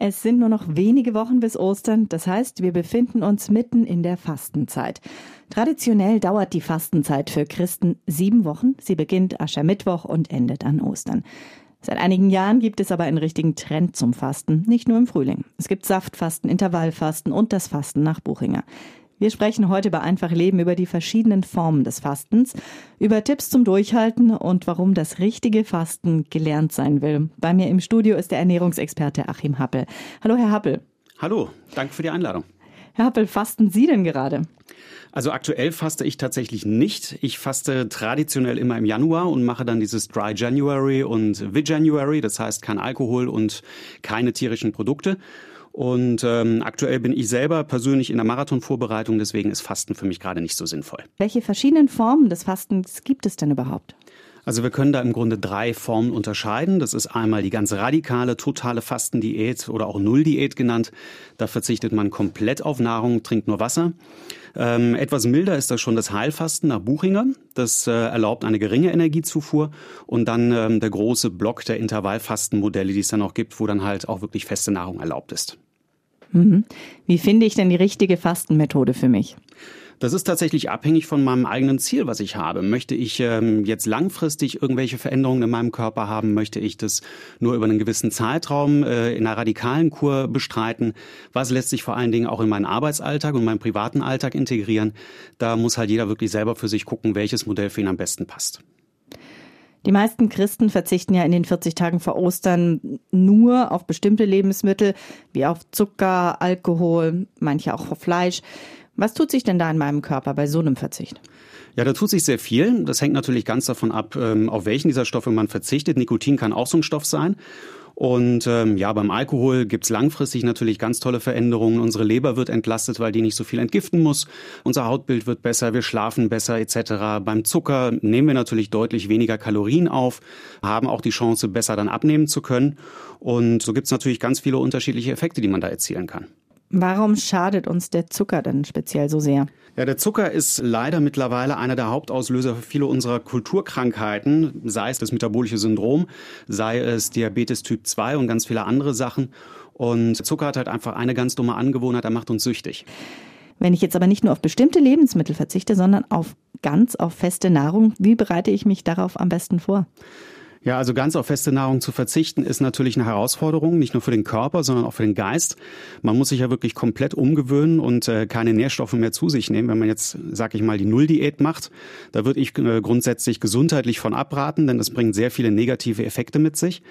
Es sind nur noch wenige Wochen bis Ostern, das heißt, wir befinden uns mitten in der Fastenzeit. Traditionell dauert die Fastenzeit für Christen sieben Wochen. Sie beginnt Aschermittwoch und endet an Ostern. Seit einigen Jahren gibt es aber einen richtigen Trend zum Fasten, nicht nur im Frühling. Es gibt Saftfasten, Intervallfasten und das Fasten nach Buchinger. Wir sprechen heute bei Einfach Leben über die verschiedenen Formen des Fastens, über Tipps zum Durchhalten und warum das richtige Fasten gelernt sein will. Bei mir im Studio ist der Ernährungsexperte Achim Happel. Hallo, Herr Happel. Hallo, danke für die Einladung. Herr Happel, fasten Sie denn gerade? Also aktuell faste ich tatsächlich nicht. Ich faste traditionell immer im Januar und mache dann dieses Dry January und V-January, das heißt kein Alkohol und keine tierischen Produkte. Und ähm, aktuell bin ich selber persönlich in der Marathonvorbereitung, deswegen ist Fasten für mich gerade nicht so sinnvoll. Welche verschiedenen Formen des Fastens gibt es denn überhaupt? Also wir können da im Grunde drei Formen unterscheiden. Das ist einmal die ganz radikale, totale Fastendiät oder auch Nulldiät genannt. Da verzichtet man komplett auf Nahrung, trinkt nur Wasser. Ähm, etwas milder ist das schon das Heilfasten nach Buchinger. Das äh, erlaubt eine geringe Energiezufuhr. Und dann ähm, der große Block der Intervallfastenmodelle, die es dann auch gibt, wo dann halt auch wirklich feste Nahrung erlaubt ist. Mhm. Wie finde ich denn die richtige Fastenmethode für mich? Das ist tatsächlich abhängig von meinem eigenen Ziel, was ich habe. Möchte ich ähm, jetzt langfristig irgendwelche Veränderungen in meinem Körper haben? Möchte ich das nur über einen gewissen Zeitraum äh, in einer radikalen Kur bestreiten? Was lässt sich vor allen Dingen auch in meinen Arbeitsalltag und meinen privaten Alltag integrieren? Da muss halt jeder wirklich selber für sich gucken, welches Modell für ihn am besten passt. Die meisten Christen verzichten ja in den 40 Tagen vor Ostern nur auf bestimmte Lebensmittel, wie auf Zucker, Alkohol, manche auch auf Fleisch. Was tut sich denn da in meinem Körper bei so einem Verzicht? Ja, da tut sich sehr viel. Das hängt natürlich ganz davon ab, ähm, auf welchen dieser Stoffe man verzichtet. Nikotin kann auch so ein Stoff sein. Und ähm, ja, beim Alkohol gibt's langfristig natürlich ganz tolle Veränderungen. Unsere Leber wird entlastet, weil die nicht so viel entgiften muss. Unser Hautbild wird besser, wir schlafen besser etc. Beim Zucker nehmen wir natürlich deutlich weniger Kalorien auf, haben auch die Chance, besser dann abnehmen zu können. Und so gibt's natürlich ganz viele unterschiedliche Effekte, die man da erzielen kann. Warum schadet uns der Zucker denn speziell so sehr? Ja, der Zucker ist leider mittlerweile einer der Hauptauslöser für viele unserer Kulturkrankheiten, sei es das metabolische Syndrom, sei es Diabetes Typ 2 und ganz viele andere Sachen. Und Zucker hat halt einfach eine ganz dumme Angewohnheit, er macht uns süchtig. Wenn ich jetzt aber nicht nur auf bestimmte Lebensmittel verzichte, sondern auf ganz auf feste Nahrung, wie bereite ich mich darauf am besten vor? Ja, also ganz auf feste Nahrung zu verzichten ist natürlich eine Herausforderung, nicht nur für den Körper, sondern auch für den Geist. Man muss sich ja wirklich komplett umgewöhnen und äh, keine Nährstoffe mehr zu sich nehmen. Wenn man jetzt, sag ich mal, die Nulldiät macht, da würde ich äh, grundsätzlich gesundheitlich von abraten, denn das bringt sehr viele negative Effekte mit sich.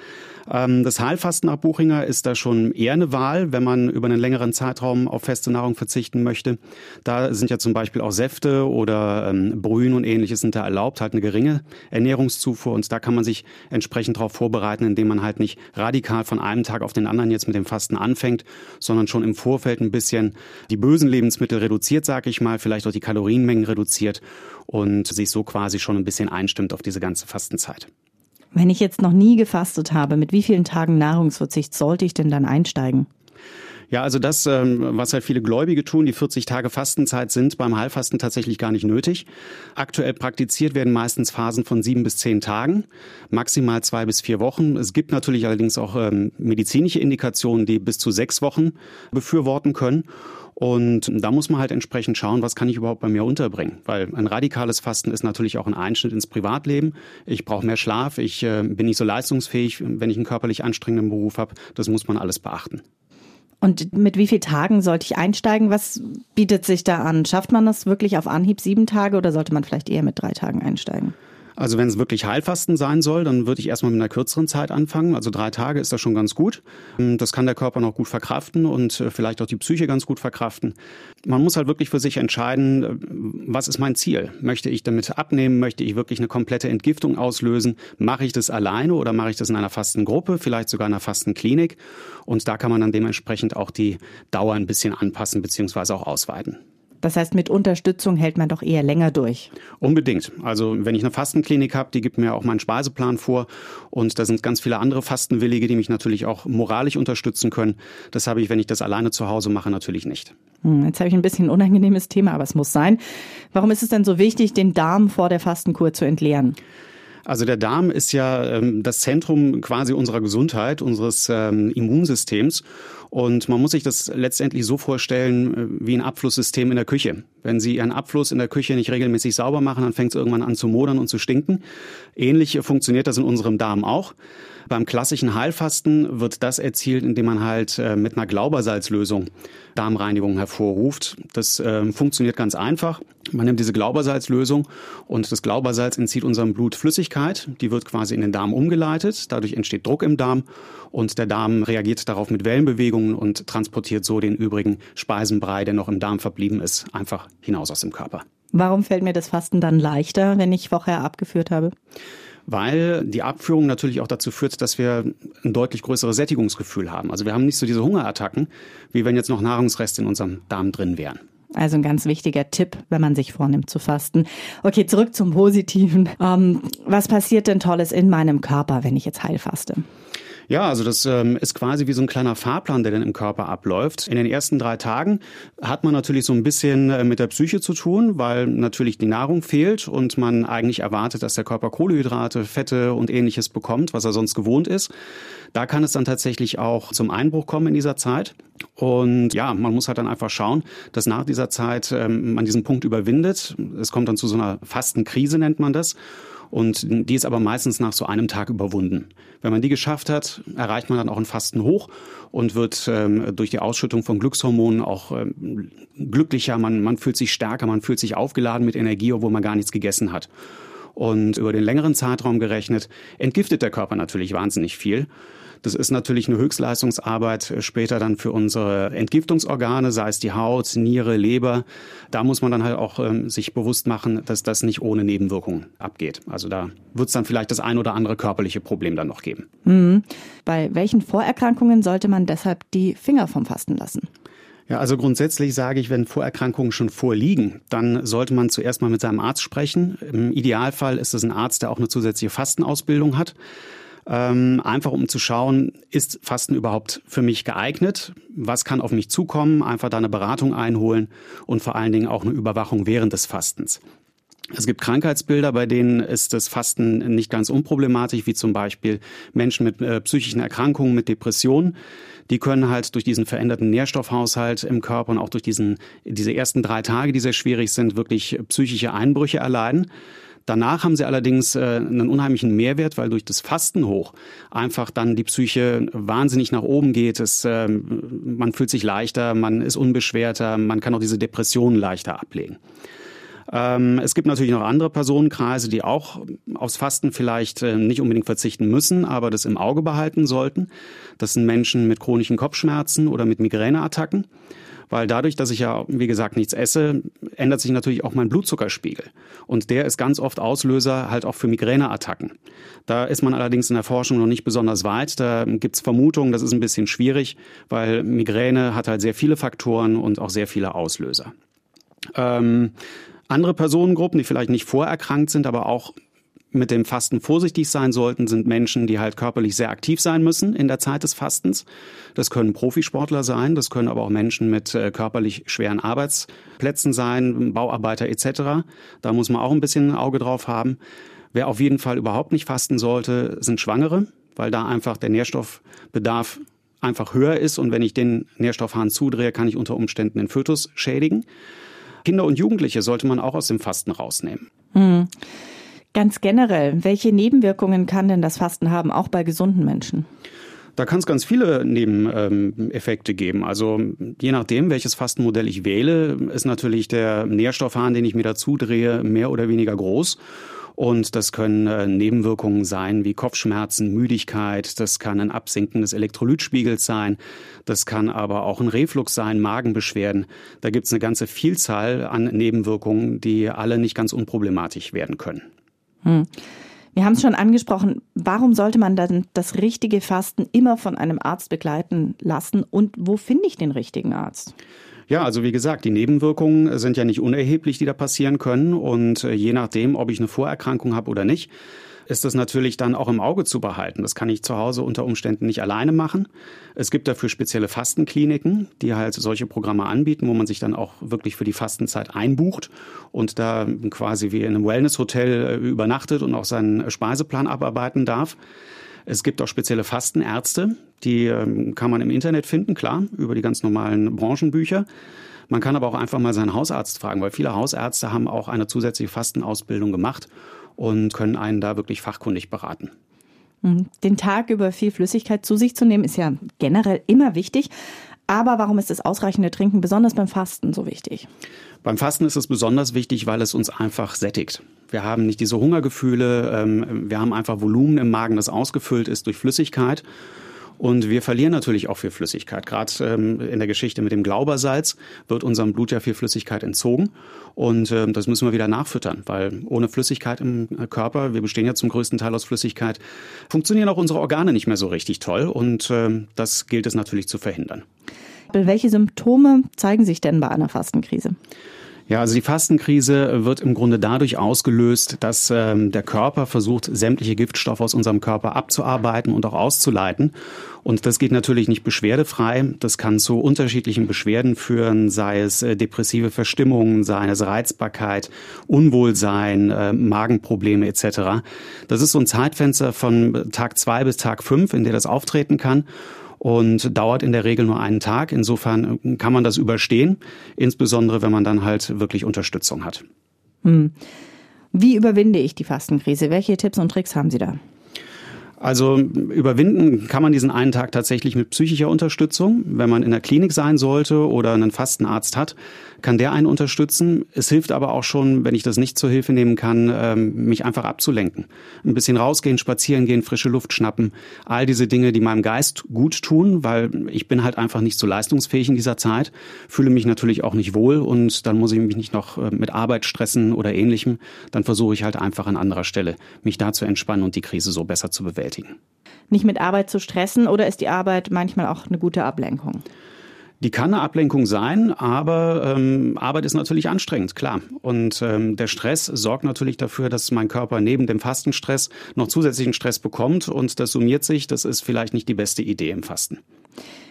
Ähm, das Heilfasten nach Buchinger ist da schon eher eine Wahl, wenn man über einen längeren Zeitraum auf feste Nahrung verzichten möchte. Da sind ja zum Beispiel auch Säfte oder ähm, Brühen und ähnliches sind da erlaubt, halt eine geringe Ernährungszufuhr und da kann man sich entsprechend darauf vorbereiten, indem man halt nicht radikal von einem Tag auf den anderen jetzt mit dem Fasten anfängt, sondern schon im Vorfeld ein bisschen die bösen Lebensmittel reduziert, sag ich mal, vielleicht auch die Kalorienmengen reduziert und sich so quasi schon ein bisschen einstimmt auf diese ganze Fastenzeit. Wenn ich jetzt noch nie gefastet habe, mit wie vielen Tagen Nahrungsverzicht sollte ich denn dann einsteigen? Ja, also das, ähm, was halt viele Gläubige tun, die 40 Tage Fastenzeit sind beim Heilfasten tatsächlich gar nicht nötig. Aktuell praktiziert werden meistens Phasen von sieben bis zehn Tagen, maximal zwei bis vier Wochen. Es gibt natürlich allerdings auch ähm, medizinische Indikationen, die bis zu sechs Wochen befürworten können. Und da muss man halt entsprechend schauen, was kann ich überhaupt bei mir unterbringen. Weil ein radikales Fasten ist natürlich auch ein Einschnitt ins Privatleben. Ich brauche mehr Schlaf, ich äh, bin nicht so leistungsfähig, wenn ich einen körperlich anstrengenden Beruf habe. Das muss man alles beachten. Und mit wie vielen Tagen sollte ich einsteigen? Was bietet sich da an? Schafft man das wirklich auf Anhieb sieben Tage oder sollte man vielleicht eher mit drei Tagen einsteigen? Also wenn es wirklich Heilfasten sein soll, dann würde ich erstmal mit einer kürzeren Zeit anfangen. Also drei Tage ist das schon ganz gut. Ähm, das kann der Körper noch gut verkraften und äh, vielleicht auch die Psyche ganz gut verkraften. Man muss halt wirklich für sich entscheiden, äh, was ist mein Ziel? Möchte ich damit abnehmen? Möchte ich wirklich eine komplette Entgiftung auslösen? Mache ich das alleine oder mache ich das in einer Fastengruppe, vielleicht sogar in einer Fastenklinik? Und da kann man dann dementsprechend auch die Dauer ein bisschen anpassen bzw. auch ausweiten. Das heißt, mit Unterstützung hält man doch eher länger durch. Unbedingt. Also wenn ich eine Fastenklinik habe, die gibt mir auch meinen Speiseplan vor und da sind ganz viele andere Fastenwillige, die mich natürlich auch moralisch unterstützen können. Das habe ich, wenn ich das alleine zu Hause mache, natürlich nicht. Hm, jetzt habe ich ein bisschen ein unangenehmes Thema, aber es muss sein. Warum ist es denn so wichtig, den Darm vor der Fastenkur zu entleeren? Also der Darm ist ja ähm, das Zentrum quasi unserer Gesundheit, unseres ähm, Immunsystems. Und man muss sich das letztendlich so vorstellen äh, wie ein Abflusssystem in der Küche. Wenn Sie Ihren Abfluss in der Küche nicht regelmäßig sauber machen, dann fängt es irgendwann an zu modern und zu stinken. Ähnlich funktioniert das in unserem Darm auch. Beim klassischen Heilfasten wird das erzielt, indem man halt äh, mit einer Glaubersalzlösung Darmreinigung hervorruft. Das äh, funktioniert ganz einfach. Man nimmt diese Glaubersalzlösung und das Glaubersalz entzieht unserem Blut Flüssigkeit. Die wird quasi in den Darm umgeleitet. Dadurch entsteht Druck im Darm und der Darm reagiert darauf mit Wellenbewegungen und transportiert so den übrigen Speisenbrei, der noch im Darm verblieben ist, einfach hinaus aus dem Körper. Warum fällt mir das Fasten dann leichter, wenn ich vorher abgeführt habe? weil die Abführung natürlich auch dazu führt, dass wir ein deutlich größeres Sättigungsgefühl haben. Also wir haben nicht so diese Hungerattacken, wie wenn jetzt noch Nahrungsreste in unserem Darm drin wären. Also ein ganz wichtiger Tipp, wenn man sich vornimmt zu fasten. Okay, zurück zum Positiven. Ähm, was passiert denn Tolles in meinem Körper, wenn ich jetzt heilfaste? Ja, also das ähm, ist quasi wie so ein kleiner Fahrplan, der dann im Körper abläuft. In den ersten drei Tagen hat man natürlich so ein bisschen äh, mit der Psyche zu tun, weil natürlich die Nahrung fehlt und man eigentlich erwartet, dass der Körper Kohlehydrate, Fette und ähnliches bekommt, was er sonst gewohnt ist. Da kann es dann tatsächlich auch zum Einbruch kommen in dieser Zeit. Und ja, man muss halt dann einfach schauen, dass nach dieser Zeit ähm, man diesen Punkt überwindet. Es kommt dann zu so einer Fastenkrise, nennt man das. Und die ist aber meistens nach so einem Tag überwunden. Wenn man die geschafft hat, erreicht man dann auch einen Fastenhoch und wird ähm, durch die Ausschüttung von Glückshormonen auch ähm, glücklicher, man, man fühlt sich stärker, man fühlt sich aufgeladen mit Energie, obwohl man gar nichts gegessen hat. Und über den längeren Zeitraum gerechnet entgiftet der Körper natürlich wahnsinnig viel. Das ist natürlich eine Höchstleistungsarbeit später dann für unsere Entgiftungsorgane, sei es die Haut, Niere, Leber. Da muss man dann halt auch ähm, sich bewusst machen, dass das nicht ohne Nebenwirkungen abgeht. Also da wird es dann vielleicht das ein oder andere körperliche Problem dann noch geben. Mhm. Bei welchen Vorerkrankungen sollte man deshalb die Finger vom Fasten lassen? Ja, also grundsätzlich sage ich, wenn Vorerkrankungen schon vorliegen, dann sollte man zuerst mal mit seinem Arzt sprechen. Im Idealfall ist es ein Arzt, der auch eine zusätzliche Fastenausbildung hat ähm, einfach um zu schauen, ist Fasten überhaupt für mich geeignet? Was kann auf mich zukommen? Einfach da eine Beratung einholen und vor allen Dingen auch eine Überwachung während des Fastens. Es gibt Krankheitsbilder, bei denen ist das Fasten nicht ganz unproblematisch, wie zum Beispiel Menschen mit äh, psychischen Erkrankungen, mit Depressionen. Die können halt durch diesen veränderten Nährstoffhaushalt im Körper und auch durch diesen, diese ersten drei Tage, die sehr schwierig sind, wirklich psychische Einbrüche erleiden. Danach haben sie allerdings äh, einen unheimlichen Mehrwert, weil durch das Fasten hoch einfach dann die Psyche wahnsinnig nach oben geht. Es, äh, man fühlt sich leichter, man ist unbeschwerter, man kann auch diese Depressionen leichter ablegen. Ähm, es gibt natürlich noch andere Personenkreise, die auch aufs Fasten vielleicht äh, nicht unbedingt verzichten müssen, aber das im Auge behalten sollten. Das sind Menschen mit chronischen Kopfschmerzen oder mit Migräneattacken weil dadurch, dass ich ja, wie gesagt, nichts esse, ändert sich natürlich auch mein Blutzuckerspiegel. Und der ist ganz oft Auslöser halt auch für Migräneattacken. Da ist man allerdings in der Forschung noch nicht besonders weit. Da gibt's Vermutungen, das ist ein bisschen schwierig, weil Migräne hat halt sehr viele Faktoren und auch sehr viele Auslöser. Ähm, andere Personengruppen, die vielleicht nicht vorerkrankt sind, aber auch mit dem Fasten vorsichtig sein sollten, sind Menschen, die halt körperlich sehr aktiv sein müssen in der Zeit des Fastens. Das können Profisportler sein, das können aber auch Menschen mit äh, körperlich schweren Arbeitsplätzen sein, Bauarbeiter etc. Da muss man auch ein bisschen ein Auge drauf haben. Wer auf jeden Fall überhaupt nicht fasten sollte, sind Schwangere, weil da einfach der Nährstoffbedarf einfach höher ist und wenn ich den Nährstoffhahn zudrehe, kann ich unter Umständen den Fötus schädigen. Kinder und Jugendliche sollte man auch aus dem Fasten rausnehmen. Hm. Ganz generell, welche Nebenwirkungen kann denn das Fasten haben, auch bei gesunden Menschen? Da kann es ganz viele Nebeneffekte geben. Also je nachdem, welches Fastenmodell ich wähle, ist natürlich der Nährstoffhahn, den ich mir dazu drehe, mehr oder weniger groß. Und das können äh, Nebenwirkungen sein wie Kopfschmerzen, Müdigkeit, das kann ein Absinken des Elektrolytspiegels sein, das kann aber auch ein Reflux sein, Magenbeschwerden. Da gibt es eine ganze Vielzahl an Nebenwirkungen, die alle nicht ganz unproblematisch werden können. Hm. Wir haben es schon angesprochen. Warum sollte man dann das richtige Fasten immer von einem Arzt begleiten lassen? Und wo finde ich den richtigen Arzt? Ja, also wie gesagt, die Nebenwirkungen sind ja nicht unerheblich, die da passieren können. Und äh, je nachdem, ob ich eine Vorerkrankung habe oder nicht, ist das natürlich dann auch im Auge zu behalten. Das kann ich zu Hause unter Umständen nicht alleine machen. Es gibt dafür spezielle Fastenkliniken, die halt solche Programme anbieten, wo man sich dann auch wirklich für die Fastenzeit einbucht und da quasi wie in einem Wellnesshotel äh, übernachtet und auch seinen Speiseplan abarbeiten darf. Es gibt auch spezielle Fastenärzte, die ähm, kann man im Internet finden, klar, über die ganz normalen Branchenbücher. Man kann aber auch einfach mal seinen Hausarzt fragen, weil viele Hausärzte haben auch eine zusätzliche Fastenausbildung gemacht und können einen da wirklich fachkundig beraten. Mhm. Den Tag über viel Flüssigkeit zu sich zu nehmen, ist ja generell immer wichtig. Aber warum ist das ausreichende Trinken besonders beim Fasten so wichtig? Beim Fasten ist es besonders wichtig, weil es uns einfach sättigt. Wir haben nicht diese Hungergefühle, ähm, wir haben einfach Volumen im Magen, das ausgefüllt ist durch Flüssigkeit. Und wir verlieren natürlich auch viel Flüssigkeit. Gerade ähm, in der Geschichte mit dem Glaubersalz wird unserem Blut ja viel Flüssigkeit entzogen. Und ähm, das müssen wir wieder nachfüttern, weil ohne Flüssigkeit im Körper, wir bestehen ja zum größten Teil aus Flüssigkeit, funktionieren auch unsere Organe nicht mehr so richtig toll. Und ähm, das gilt es natürlich zu verhindern. Welche Symptome zeigen sich denn bei einer Fastenkrise? Ja, also die Fastenkrise wird im Grunde dadurch ausgelöst, dass ähm, der Körper versucht, sämtliche Giftstoffe aus unserem Körper abzuarbeiten und auch auszuleiten. Und das geht natürlich nicht beschwerdefrei. Das kann zu unterschiedlichen Beschwerden führen, sei es äh, depressive Verstimmungen, sei es Reizbarkeit, Unwohlsein, äh, Magenprobleme etc. Das ist so ein Zeitfenster von Tag zwei bis Tag fünf, in der das auftreten kann und dauert in der Regel nur einen Tag. Insofern äh, kann man das überstehen, insbesondere wenn man dann halt wirklich Unterstützung hat. Hm. Wie überwinde ich die Fastenkrise? Welche Tipps und Tricks haben Sie da? Also überwinden kann man diesen einen Tag tatsächlich mit psychischer Unterstützung. Wenn man in der Klinik sein sollte oder einen Fastenarzt hat, kann der einen unterstützen. Es hilft aber auch schon, wenn ich das nicht zur Hilfe nehmen kann, ähm, mich einfach abzulenken. Ein bisschen rausgehen, spazieren gehen, frische Luft schnappen. All diese Dinge, die meinem Geist gut tun, weil ich bin halt einfach nicht so leistungsfähig in dieser Zeit, fühle mich natürlich auch nicht wohl und dann muss ich mich nicht noch äh, mit Arbeit stressen oder ähnlichem. Dann versuche ich halt einfach an anderer Stelle, mich da zu entspannen und die Krise so besser zu bewältigen bewältigen. Nicht mit Arbeit zu stressen oder ist die Arbeit manchmal auch eine gute Ablenkung? Die kann eine Ablenkung sein, aber ähm, Arbeit ist natürlich anstrengend, klar. Und ähm, der Stress sorgt natürlich dafür, dass mein Körper neben dem Fastenstress noch zusätzlichen Stress bekommt und das summiert sich. Das ist vielleicht nicht die beste Idee im Fasten.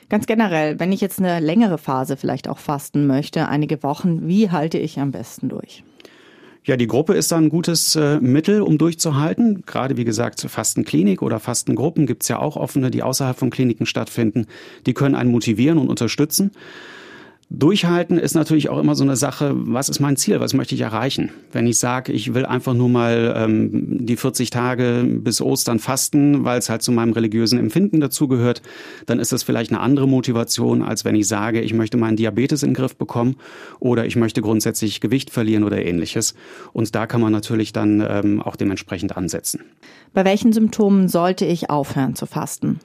Ganz generell, wenn ich jetzt eine längere Phase vielleicht auch fasten möchte, einige Wochen, wie halte ich am besten durch? Ja, die Gruppe ist dann ein gutes äh, Mittel, um durchzuhalten. Gerade wie gesagt, Fastenklinik oder Fastengruppen gibt's ja auch offene, die außerhalb von Kliniken stattfinden. Die können einen motivieren und unterstützen. Durchhalten ist natürlich auch immer so eine Sache, was ist mein Ziel, was möchte ich erreichen? Wenn ich sage, ich will einfach nur mal ähm, die 40 Tage bis Ostern fasten, weil es halt zu meinem religiösen Empfinden dazugehört, dann ist das vielleicht eine andere Motivation, als wenn ich sage, ich möchte meinen Diabetes in den Griff bekommen oder ich möchte grundsätzlich Gewicht verlieren oder ähnliches. Und da kann man natürlich dann ähm, auch dementsprechend ansetzen. Bei welchen Symptomen sollte ich aufhören zu fasten?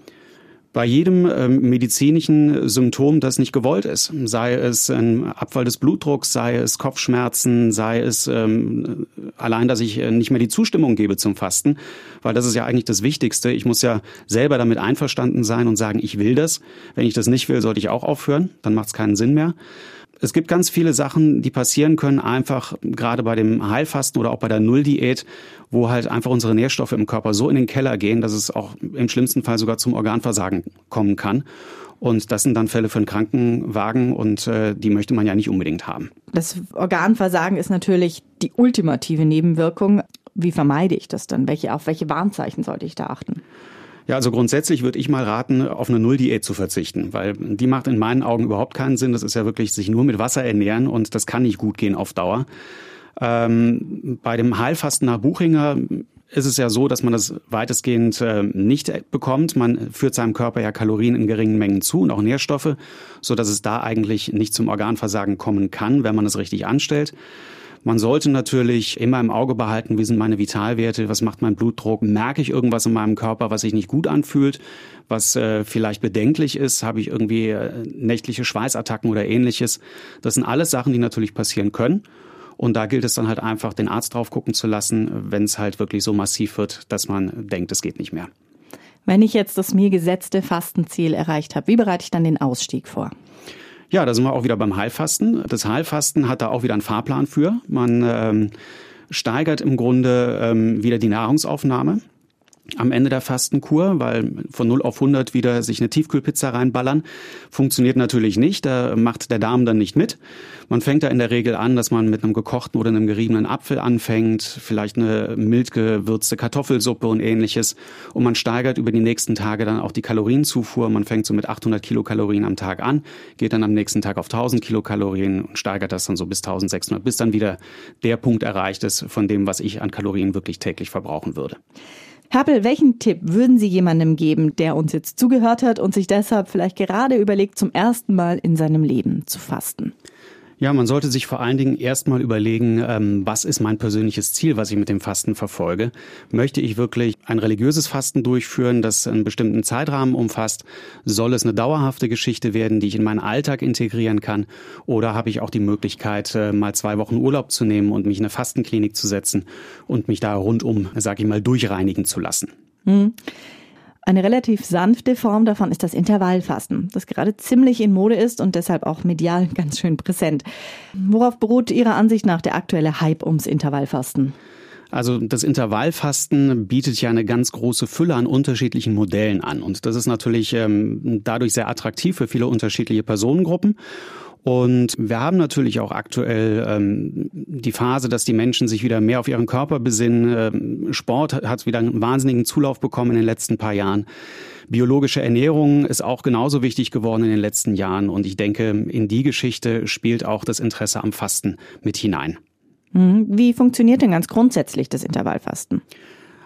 Bei jedem ähm, medizinischen Symptom, das nicht gewollt ist, sei es ein Abfall des Blutdrucks, sei es Kopfschmerzen, sei es ähm, allein, dass ich äh, nicht mehr die Zustimmung gebe zum Fasten, weil das ist ja eigentlich das Wichtigste. Ich muss ja selber damit einverstanden sein und sagen, ich will das. Wenn ich das nicht will, sollte ich auch aufhören, dann macht es keinen Sinn mehr. Es gibt ganz viele Sachen, die passieren können, einfach gerade bei dem Heilfasten oder auch bei der Nulldiät, wo halt einfach unsere Nährstoffe im Körper so in den Keller gehen, dass es auch im schlimmsten Fall sogar zum Organversagen kommen kann. Und das sind dann Fälle für einen Krankenwagen und äh, die möchte man ja nicht unbedingt haben. Das Organversagen ist natürlich die ultimative Nebenwirkung. Wie vermeide ich das dann? Welche, auf welche Warnzeichen sollte ich da achten? Ja, also grundsätzlich würde ich mal raten, auf eine Nulldiät zu verzichten, weil die macht in meinen Augen überhaupt keinen Sinn. Das ist ja wirklich sich nur mit Wasser ernähren und das kann nicht gut gehen auf Dauer. Ähm, bei dem Heilfasten nach Buchinger ist es ja so, dass man das weitestgehend äh, nicht bekommt. Man führt seinem Körper ja Kalorien in geringen Mengen zu und auch Nährstoffe, so dass es da eigentlich nicht zum Organversagen kommen kann, wenn man es richtig anstellt. Man sollte natürlich immer im Auge behalten, wie sind meine Vitalwerte, was macht mein Blutdruck, merke ich irgendwas in meinem Körper, was sich nicht gut anfühlt, was äh, vielleicht bedenklich ist, habe ich irgendwie äh, nächtliche Schweißattacken oder ähnliches. Das sind alles Sachen, die natürlich passieren können. Und da gilt es dann halt einfach, den Arzt drauf gucken zu lassen, wenn es halt wirklich so massiv wird, dass man denkt, es geht nicht mehr. Wenn ich jetzt das mir gesetzte Fastenziel erreicht habe, wie bereite ich dann den Ausstieg vor? Ja, da sind wir auch wieder beim Heilfasten. Das Heilfasten hat da auch wieder einen Fahrplan für. Man ähm, steigert im Grunde ähm, wieder die Nahrungsaufnahme am Ende der Fastenkur, weil von 0 auf 100 wieder sich eine Tiefkühlpizza reinballern, funktioniert natürlich nicht. Da macht der Darm dann nicht mit. Man fängt da in der Regel an, dass man mit einem gekochten oder einem geriebenen Apfel anfängt, vielleicht eine mild gewürzte Kartoffelsuppe und ähnliches. Und man steigert über die nächsten Tage dann auch die Kalorienzufuhr. Man fängt so mit 800 Kilokalorien am Tag an, geht dann am nächsten Tag auf 1000 Kilokalorien und steigert das dann so bis 1600, bis dann wieder der Punkt erreicht ist von dem, was ich an Kalorien wirklich täglich verbrauchen würde. Herpel, welchen Tipp würden Sie jemandem geben, der uns jetzt zugehört hat und sich deshalb vielleicht gerade überlegt, zum ersten Mal in seinem Leben zu fasten? Ja, man sollte sich vor allen Dingen erstmal überlegen, ähm, was ist mein persönliches Ziel, was ich mit dem Fasten verfolge. Möchte ich wirklich ein religiöses Fasten durchführen, das einen bestimmten Zeitrahmen umfasst? Soll es eine dauerhafte Geschichte werden, die ich in meinen Alltag integrieren kann? Oder habe ich auch die Möglichkeit, äh, mal zwei Wochen Urlaub zu nehmen und mich in eine Fastenklinik zu setzen und mich da rundum, sag ich mal, durchreinigen zu lassen? Hm. Eine relativ sanfte Form davon ist das Intervallfasten, das gerade ziemlich in Mode ist und deshalb auch medial ganz schön präsent. Worauf beruht Ihrer Ansicht nach der aktuelle Hype ums Intervallfasten? Also das Intervallfasten bietet ja eine ganz große Fülle an unterschiedlichen Modellen an. Und das ist natürlich ähm, dadurch sehr attraktiv für viele unterschiedliche Personengruppen. Und wir haben natürlich auch aktuell ähm, die Phase, dass die Menschen sich wieder mehr auf ihren Körper besinnen. Ähm, Sport hat wieder einen wahnsinnigen Zulauf bekommen in den letzten paar Jahren. Biologische Ernährung ist auch genauso wichtig geworden in den letzten Jahren. Und ich denke, in die Geschichte spielt auch das Interesse am Fasten mit hinein. Mhm. Wie funktioniert denn ganz grundsätzlich das Intervallfasten?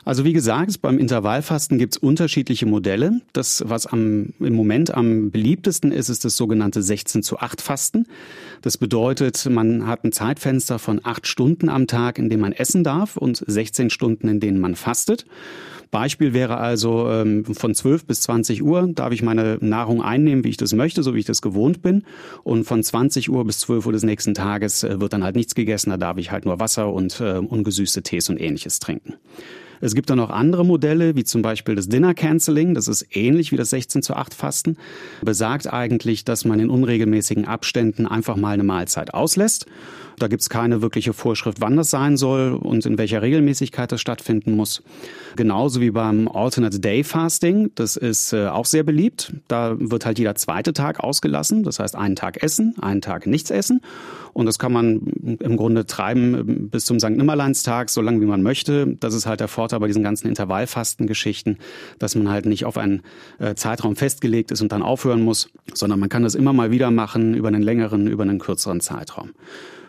Also wie gesagt, beim Intervallfasten gibt's unterschiedliche Modelle. Das, was am, im Moment am beliebtesten ist, ist das sogenannte 16 zu 8 Fasten. Das bedeutet, man hat ein Zeitfenster von acht Stunden am Tag, in dem man essen darf und 16 Stunden, in denen man fastet. Beispiel wäre also ähm, von 12 bis 20 Uhr darf ich meine Nahrung einnehmen, wie ich das möchte, so wie ich das gewohnt bin. Und von 20 Uhr bis 12 Uhr des nächsten Tages äh, wird dann halt nichts gegessen. Da darf ich halt nur Wasser und äh, ungesüßte Tees und ähnliches trinken. Es gibt dann noch andere Modelle, wie zum Beispiel das Dinner Canceling. Das ist ähnlich wie das 16 zu 8 Fasten. Besagt eigentlich, dass man in unregelmäßigen Abständen einfach mal eine Mahlzeit auslässt. Da gibt es keine wirkliche Vorschrift, wann das sein soll und in welcher Regelmäßigkeit das stattfinden muss. Genauso wie beim Alternate Day Fasting. Das ist äh, auch sehr beliebt. Da wird halt jeder zweite Tag ausgelassen. Das heißt, einen Tag essen, einen Tag nichts essen. Und das kann man im Grunde treiben bis zum St. Nimmerleinstag, so lange wie man möchte. Das ist halt der Vorteil bei diesen ganzen Intervallfastengeschichten, dass man halt nicht auf einen äh, Zeitraum festgelegt ist und dann aufhören muss, sondern man kann das immer mal wieder machen über einen längeren, über einen kürzeren Zeitraum.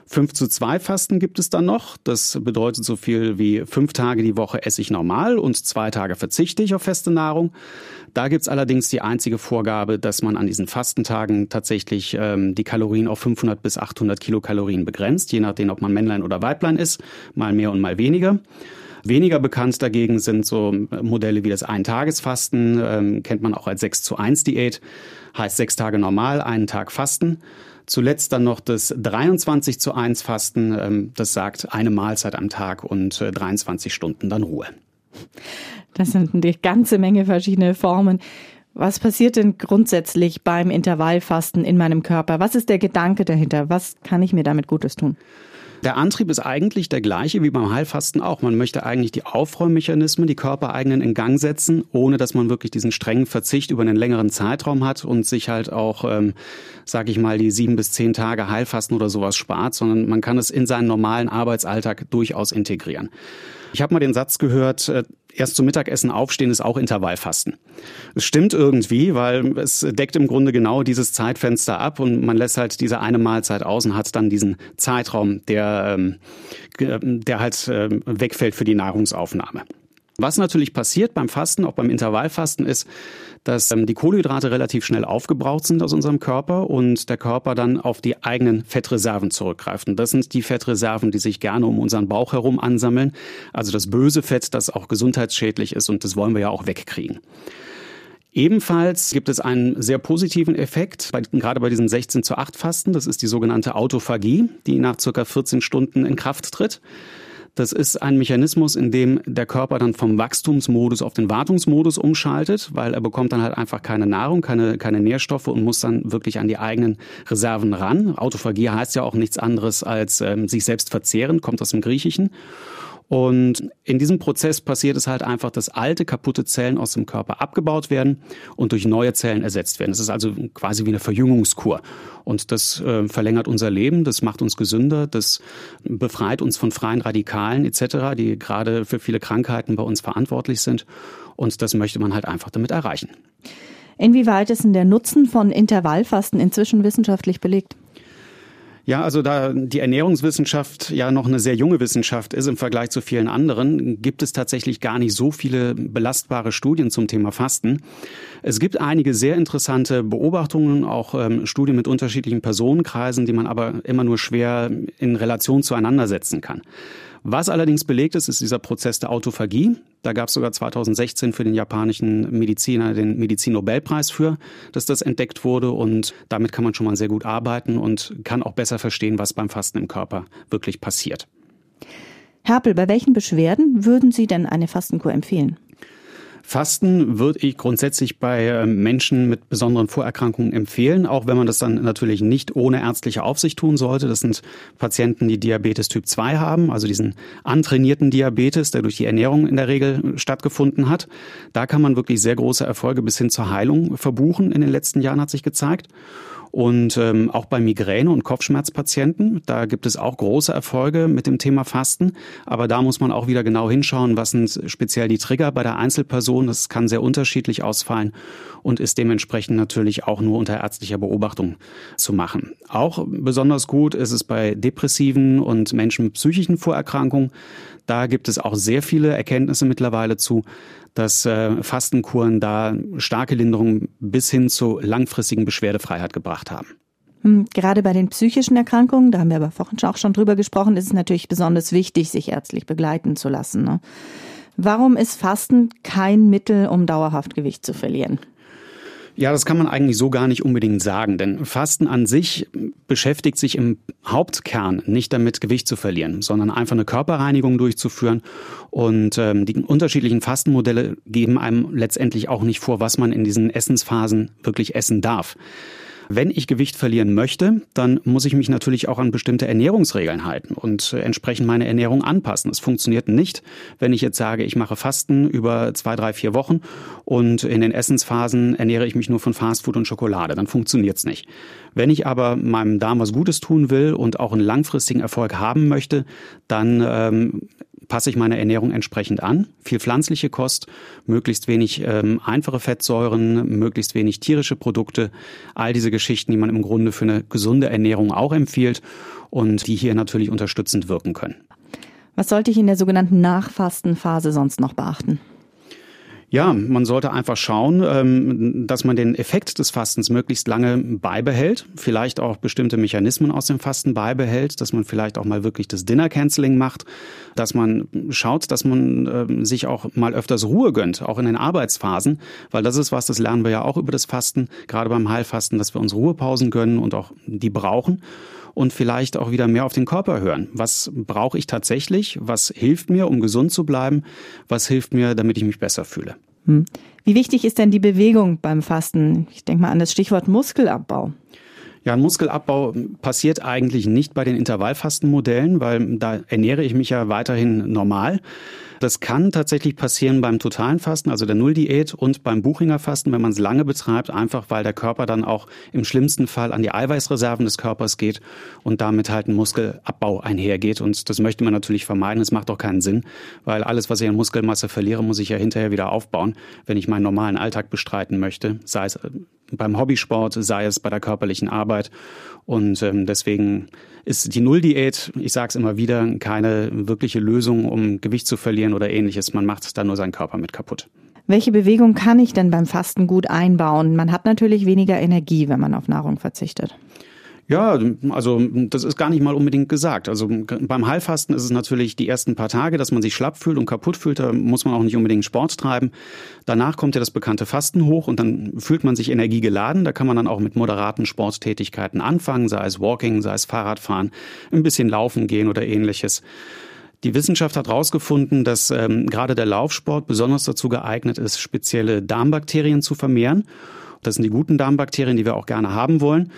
5 zu 2 Fasten gibt es dann noch. Das bedeutet so viel wie fünf Tage die Woche esse ich normal und zwei Tage verzichte ich auf feste Nahrung. Da gibt's allerdings die einzige Vorgabe, dass man an diesen Fastentagen tatsächlich ähm, die Kalorien auf 500 bis 800 Kilokalorien begrenzt, je nachdem, ob man Männlein oder Weiblein ist, mal mehr und mal weniger. Weniger bekannt dagegen sind so Modelle wie das Eintagesfasten, ähm, kennt man auch als 6 zu 1 Diät, heißt sechs Tage normal, einen Tag Fasten. Zuletzt dann noch das 23 zu 1 Fasten, ähm, das sagt eine Mahlzeit am Tag und 23 äh, Stunden dann Ruhe. Das sind eine ganze Menge verschiedene Formen. Was passiert denn grundsätzlich beim Intervallfasten in meinem Körper? Was ist der Gedanke dahinter? Was kann ich mir damit Gutes tun? Der Antrieb ist eigentlich der gleiche wie beim Heilfasten auch. Man möchte eigentlich die Aufräummechanismen, die körpereigenen in Gang setzen, ohne dass man wirklich diesen strengen Verzicht über einen längeren Zeitraum hat und sich halt auch, ähm, sage ich mal, die sieben bis zehn Tage Heilfasten oder sowas spart, sondern man kann es in seinen normalen Arbeitsalltag durchaus integrieren. Ich habe mal den Satz gehört, äh, erst zum Mittagessen aufstehen ist auch Intervallfasten. Es stimmt irgendwie, weil es deckt im Grunde genau dieses Zeitfenster ab und man lässt halt diese eine Mahlzeit aus und hat dann diesen Zeitraum, der, ähm, der halt ähm, wegfällt für die Nahrungsaufnahme. Was natürlich passiert beim Fasten, auch beim Intervallfasten, ist, dass ähm, die Kohlenhydrate relativ schnell aufgebraucht sind aus unserem Körper und der Körper dann auf die eigenen Fettreserven zurückgreift. Und das sind die Fettreserven, die sich gerne um unseren Bauch herum ansammeln. Also das böse Fett, das auch gesundheitsschädlich ist und das wollen wir ja auch wegkriegen. Ebenfalls gibt es einen sehr positiven Effekt, bei, gerade bei diesem 16 zu 8 Fasten. Das ist die sogenannte Autophagie, die nach circa 14 Stunden in Kraft tritt. Das ist ein Mechanismus, in dem der Körper dann vom Wachstumsmodus auf den Wartungsmodus umschaltet, weil er bekommt dann halt einfach keine Nahrung, keine, keine Nährstoffe und muss dann wirklich an die eigenen Reserven ran. Autophagie heißt ja auch nichts anderes als ähm, sich selbst verzehren, kommt aus dem Griechischen. Und in diesem Prozess passiert es halt einfach, dass alte, kaputte Zellen aus dem Körper abgebaut werden und durch neue Zellen ersetzt werden. Das ist also quasi wie eine Verjüngungskur. Und das äh, verlängert unser Leben, das macht uns gesünder, das befreit uns von freien Radikalen etc., die gerade für viele Krankheiten bei uns verantwortlich sind. Und das möchte man halt einfach damit erreichen. Inwieweit ist denn der Nutzen von Intervallfasten inzwischen wissenschaftlich belegt? Ja, also da die Ernährungswissenschaft ja noch eine sehr junge Wissenschaft ist im Vergleich zu vielen anderen, gibt es tatsächlich gar nicht so viele belastbare Studien zum Thema Fasten. Es gibt einige sehr interessante Beobachtungen, auch ähm, Studien mit unterschiedlichen Personenkreisen, die man aber immer nur schwer in Relation zueinander setzen kann. Was allerdings belegt ist, ist dieser Prozess der Autophagie. Da gab es sogar 2016 für den japanischen Mediziner den Medizinnobelpreis für, dass das entdeckt wurde. Und damit kann man schon mal sehr gut arbeiten und kann auch besser verstehen, was beim Fasten im Körper wirklich passiert. Herpel, bei welchen Beschwerden würden Sie denn eine Fastenkur empfehlen? Fasten würde ich grundsätzlich bei ähm, Menschen mit besonderen Vorerkrankungen empfehlen, auch wenn man das dann natürlich nicht ohne ärztliche Aufsicht tun sollte. Das sind Patienten, die Diabetes Typ 2 haben, also diesen antrainierten Diabetes, der durch die Ernährung in der Regel stattgefunden hat. Da kann man wirklich sehr große Erfolge bis hin zur Heilung verbuchen in den letzten Jahren, hat sich gezeigt. Und ähm, auch bei Migräne- und Kopfschmerzpatienten, da gibt es auch große Erfolge mit dem Thema Fasten. Aber da muss man auch wieder genau hinschauen, was sind speziell die Trigger bei der Einzelperson. Das kann sehr unterschiedlich ausfallen und ist dementsprechend natürlich auch nur unter ärztlicher Beobachtung zu machen. Auch besonders gut ist es bei depressiven und Menschen mit psychischen Vorerkrankungen. Da gibt es auch sehr viele Erkenntnisse mittlerweile zu, dass äh, Fastenkuren da starke Linderungen bis hin zu langfristigen Beschwerdefreiheit gebracht haben. Hm, gerade bei den psychischen Erkrankungen, da haben wir aber vorhin auch schon drüber gesprochen, ist es natürlich besonders wichtig, sich ärztlich begleiten zu lassen. Ne? Warum ist Fasten kein Mittel, um dauerhaft Gewicht zu verlieren? Ja, das kann man eigentlich so gar nicht unbedingt sagen, denn Fasten an sich beschäftigt sich im Hauptkern nicht damit, Gewicht zu verlieren, sondern einfach eine Körperreinigung durchzuführen. Und ähm, die unterschiedlichen Fastenmodelle geben einem letztendlich auch nicht vor, was man in diesen Essensphasen wirklich essen darf. Wenn ich Gewicht verlieren möchte, dann muss ich mich natürlich auch an bestimmte Ernährungsregeln halten und entsprechend meine Ernährung anpassen. Es funktioniert nicht, wenn ich jetzt sage, ich mache Fasten über zwei, drei, vier Wochen und in den Essensphasen ernähre ich mich nur von Fastfood und Schokolade. Dann funktioniert's nicht. Wenn ich aber meinem Darm was Gutes tun will und auch einen langfristigen Erfolg haben möchte, dann ähm, passe ich meine Ernährung entsprechend an. Viel pflanzliche Kost, möglichst wenig ähm, einfache Fettsäuren, möglichst wenig tierische Produkte, all diese Geschichten, die man im Grunde für eine gesunde Ernährung auch empfiehlt und die hier natürlich unterstützend wirken können. Was sollte ich in der sogenannten Nachfastenphase sonst noch beachten? Ja, man sollte einfach schauen, ähm, dass man den Effekt des Fastens möglichst lange beibehält, vielleicht auch bestimmte Mechanismen aus dem Fasten beibehält, dass man vielleicht auch mal wirklich das Dinner Canceling macht, dass man schaut, dass man ähm, sich auch mal öfters Ruhe gönnt, auch in den Arbeitsphasen, weil das ist was, das lernen wir ja auch über das Fasten, gerade beim Heilfasten, dass wir uns Ruhepausen gönnen und auch die brauchen und vielleicht auch wieder mehr auf den Körper hören. Was brauche ich tatsächlich? Was hilft mir, um gesund zu bleiben? Was hilft mir, damit ich mich besser fühle? Hm. Wie wichtig ist denn die Bewegung beim Fasten? Ich denke mal an das Stichwort Muskelabbau. Ja, ein Muskelabbau passiert eigentlich nicht bei den Intervallfastenmodellen, weil da ernähre ich mich ja weiterhin normal. Das kann tatsächlich passieren beim totalen Fasten, also der Nulldiät und beim Buchinger Fasten, wenn man es lange betreibt, einfach weil der Körper dann auch im schlimmsten Fall an die Eiweißreserven des Körpers geht und damit halt ein Muskelabbau einhergeht. Und das möchte man natürlich vermeiden. Es macht auch keinen Sinn, weil alles, was ich an Muskelmasse verliere, muss ich ja hinterher wieder aufbauen, wenn ich meinen normalen Alltag bestreiten möchte, sei es äh, beim Hobbysport, sei es bei der körperlichen Arbeit. Und ähm, deswegen ist die Nulldiät, ich sage es immer wieder, keine wirkliche Lösung, um Gewicht zu verlieren oder ähnliches. Man macht da nur seinen Körper mit kaputt. Welche Bewegung kann ich denn beim Fasten gut einbauen? Man hat natürlich weniger Energie, wenn man auf Nahrung verzichtet. Ja, also das ist gar nicht mal unbedingt gesagt. Also beim Heilfasten ist es natürlich die ersten paar Tage, dass man sich schlapp fühlt und kaputt fühlt. Da muss man auch nicht unbedingt Sport treiben. Danach kommt ja das bekannte Fasten hoch und dann fühlt man sich energiegeladen. Da kann man dann auch mit moderaten Sporttätigkeiten anfangen, sei es Walking, sei es Fahrradfahren, ein bisschen laufen gehen oder ähnliches. Die Wissenschaft hat herausgefunden, dass ähm, gerade der Laufsport besonders dazu geeignet ist, spezielle Darmbakterien zu vermehren. Das sind die guten Darmbakterien, die wir auch gerne haben wollen.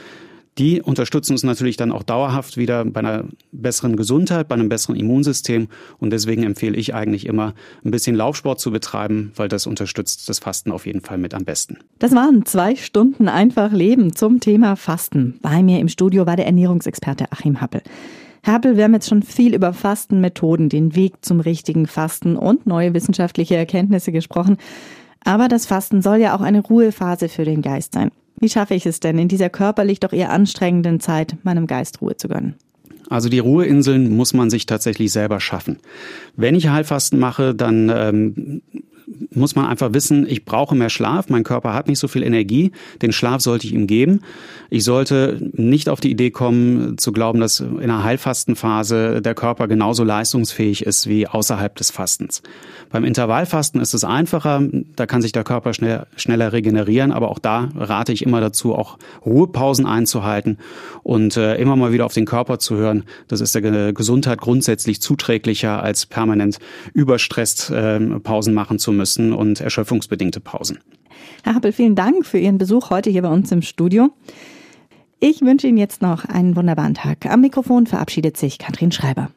Die unterstützen uns natürlich dann auch dauerhaft wieder bei einer besseren Gesundheit, bei einem besseren Immunsystem. Und deswegen empfehle ich eigentlich immer, ein bisschen Laufsport zu betreiben, weil das unterstützt das Fasten auf jeden Fall mit am besten. Das waren zwei Stunden einfach Leben zum Thema Fasten. Bei mir im Studio war der Ernährungsexperte Achim Happel. Herr Happel, wir haben jetzt schon viel über Fastenmethoden, den Weg zum richtigen Fasten und neue wissenschaftliche Erkenntnisse gesprochen. Aber das Fasten soll ja auch eine Ruhephase für den Geist sein. Wie schaffe ich es denn, in dieser körperlich doch eher anstrengenden Zeit meinem Geist Ruhe zu gönnen? Also die Ruheinseln muss man sich tatsächlich selber schaffen. Wenn ich Heilfasten mache, dann ähm, muss man einfach wissen, ich brauche mehr Schlaf, mein Körper hat nicht so viel Energie, den Schlaf sollte ich ihm geben. Ich sollte nicht auf die Idee kommen zu glauben, dass in einer Heilfastenphase der Körper genauso leistungsfähig ist wie außerhalb des Fastens. Beim Intervallfasten ist es einfacher, da kann sich der Körper schnell, schneller regenerieren, aber auch da rate ich immer dazu, auch Ruhepausen einzuhalten und äh, immer mal wieder auf den Körper zu hören. Das ist der Gesundheit grundsätzlich zuträglicher, als permanent überstresst äh, Pausen machen zu müssen und erschöpfungsbedingte Pausen. Herr Happel, vielen Dank für Ihren Besuch heute hier bei uns im Studio. Ich wünsche Ihnen jetzt noch einen wunderbaren Tag. Am Mikrofon verabschiedet sich Katrin Schreiber.